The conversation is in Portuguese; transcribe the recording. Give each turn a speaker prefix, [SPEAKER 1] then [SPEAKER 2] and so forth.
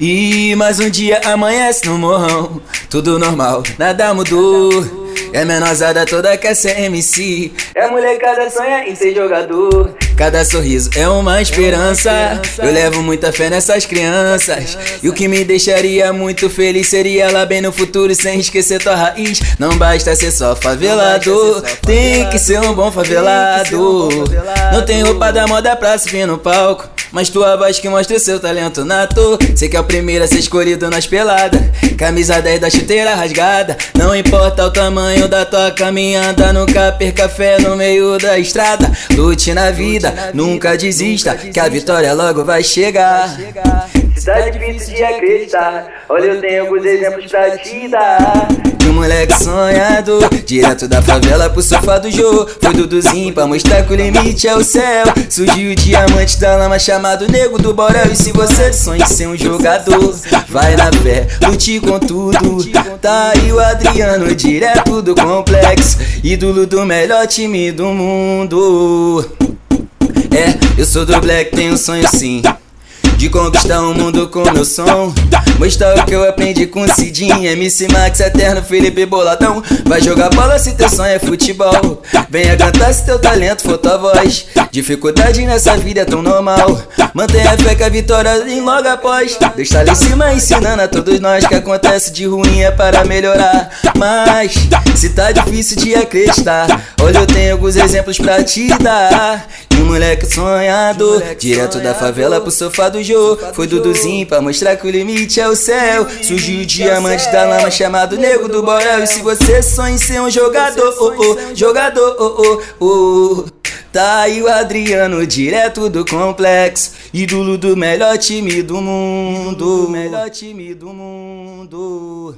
[SPEAKER 1] E mais um dia amanhece no morrão, tudo normal, nada mudou. É menosada toda quer ser MC. É molecada sonha em ser jogador. Cada sorriso é uma esperança. Eu levo muita fé nessas crianças. E o que me deixaria muito feliz seria lá bem no futuro, sem esquecer tua raiz. Não basta ser só favelado, tem que ser um bom favelado. Não tem roupa da moda pra subir no palco. Mas tua voz que mostra o seu talento nato. Sei que é o primeiro a ser escolhido nas peladas. Camisa 10 da chuteira rasgada. Não importa o tamanho da tua caminhada. Nunca perca fé no meio da estrada. Lute na vida, nunca desista. Que a vitória logo vai chegar.
[SPEAKER 2] Tá difícil de acreditar. Olha, eu tenho alguns exemplos pra te dar.
[SPEAKER 1] De um moleque sonhador, direto da favela pro sofá do Jô. Foi Duduzinho pra mostrar que o limite é o céu. Surgiu o diamante da lama chamado Nego do Borel. E se você sonha em ser um jogador, vai na fé, lute com tudo. Tá aí o Adriano, direto do complexo. Ídolo do melhor time do mundo. Eu sou do Black, tenho um sonho sim. De conquistar o mundo com meu som. Mostrar o que eu aprendi com Cidinho MC Max, Eterno, Felipe Boladão. Vai jogar bola se teu sonho é futebol. Venha cantar se teu talento for tua voz. Dificuldade nessa vida é tão normal. Mantenha a fé que a vitória vem logo após. Deus tá lá em cima ensinando a todos nós Que acontece de ruim é para melhorar Mas, se tá difícil de acreditar Olha eu tenho alguns exemplos pra te dar um moleque sonhador, direto da favela pro sofá do Jô. Foi Duduzinho pra mostrar que o limite é o céu. Surgiu o diamante da lama chamado Nego do Borel. E se você sonha em ser um jogador, oh, oh, jogador, oh, oh, oh. Tá aí o Adriano, direto do complexo. Ídolo do melhor time do mundo. Melhor time do mundo.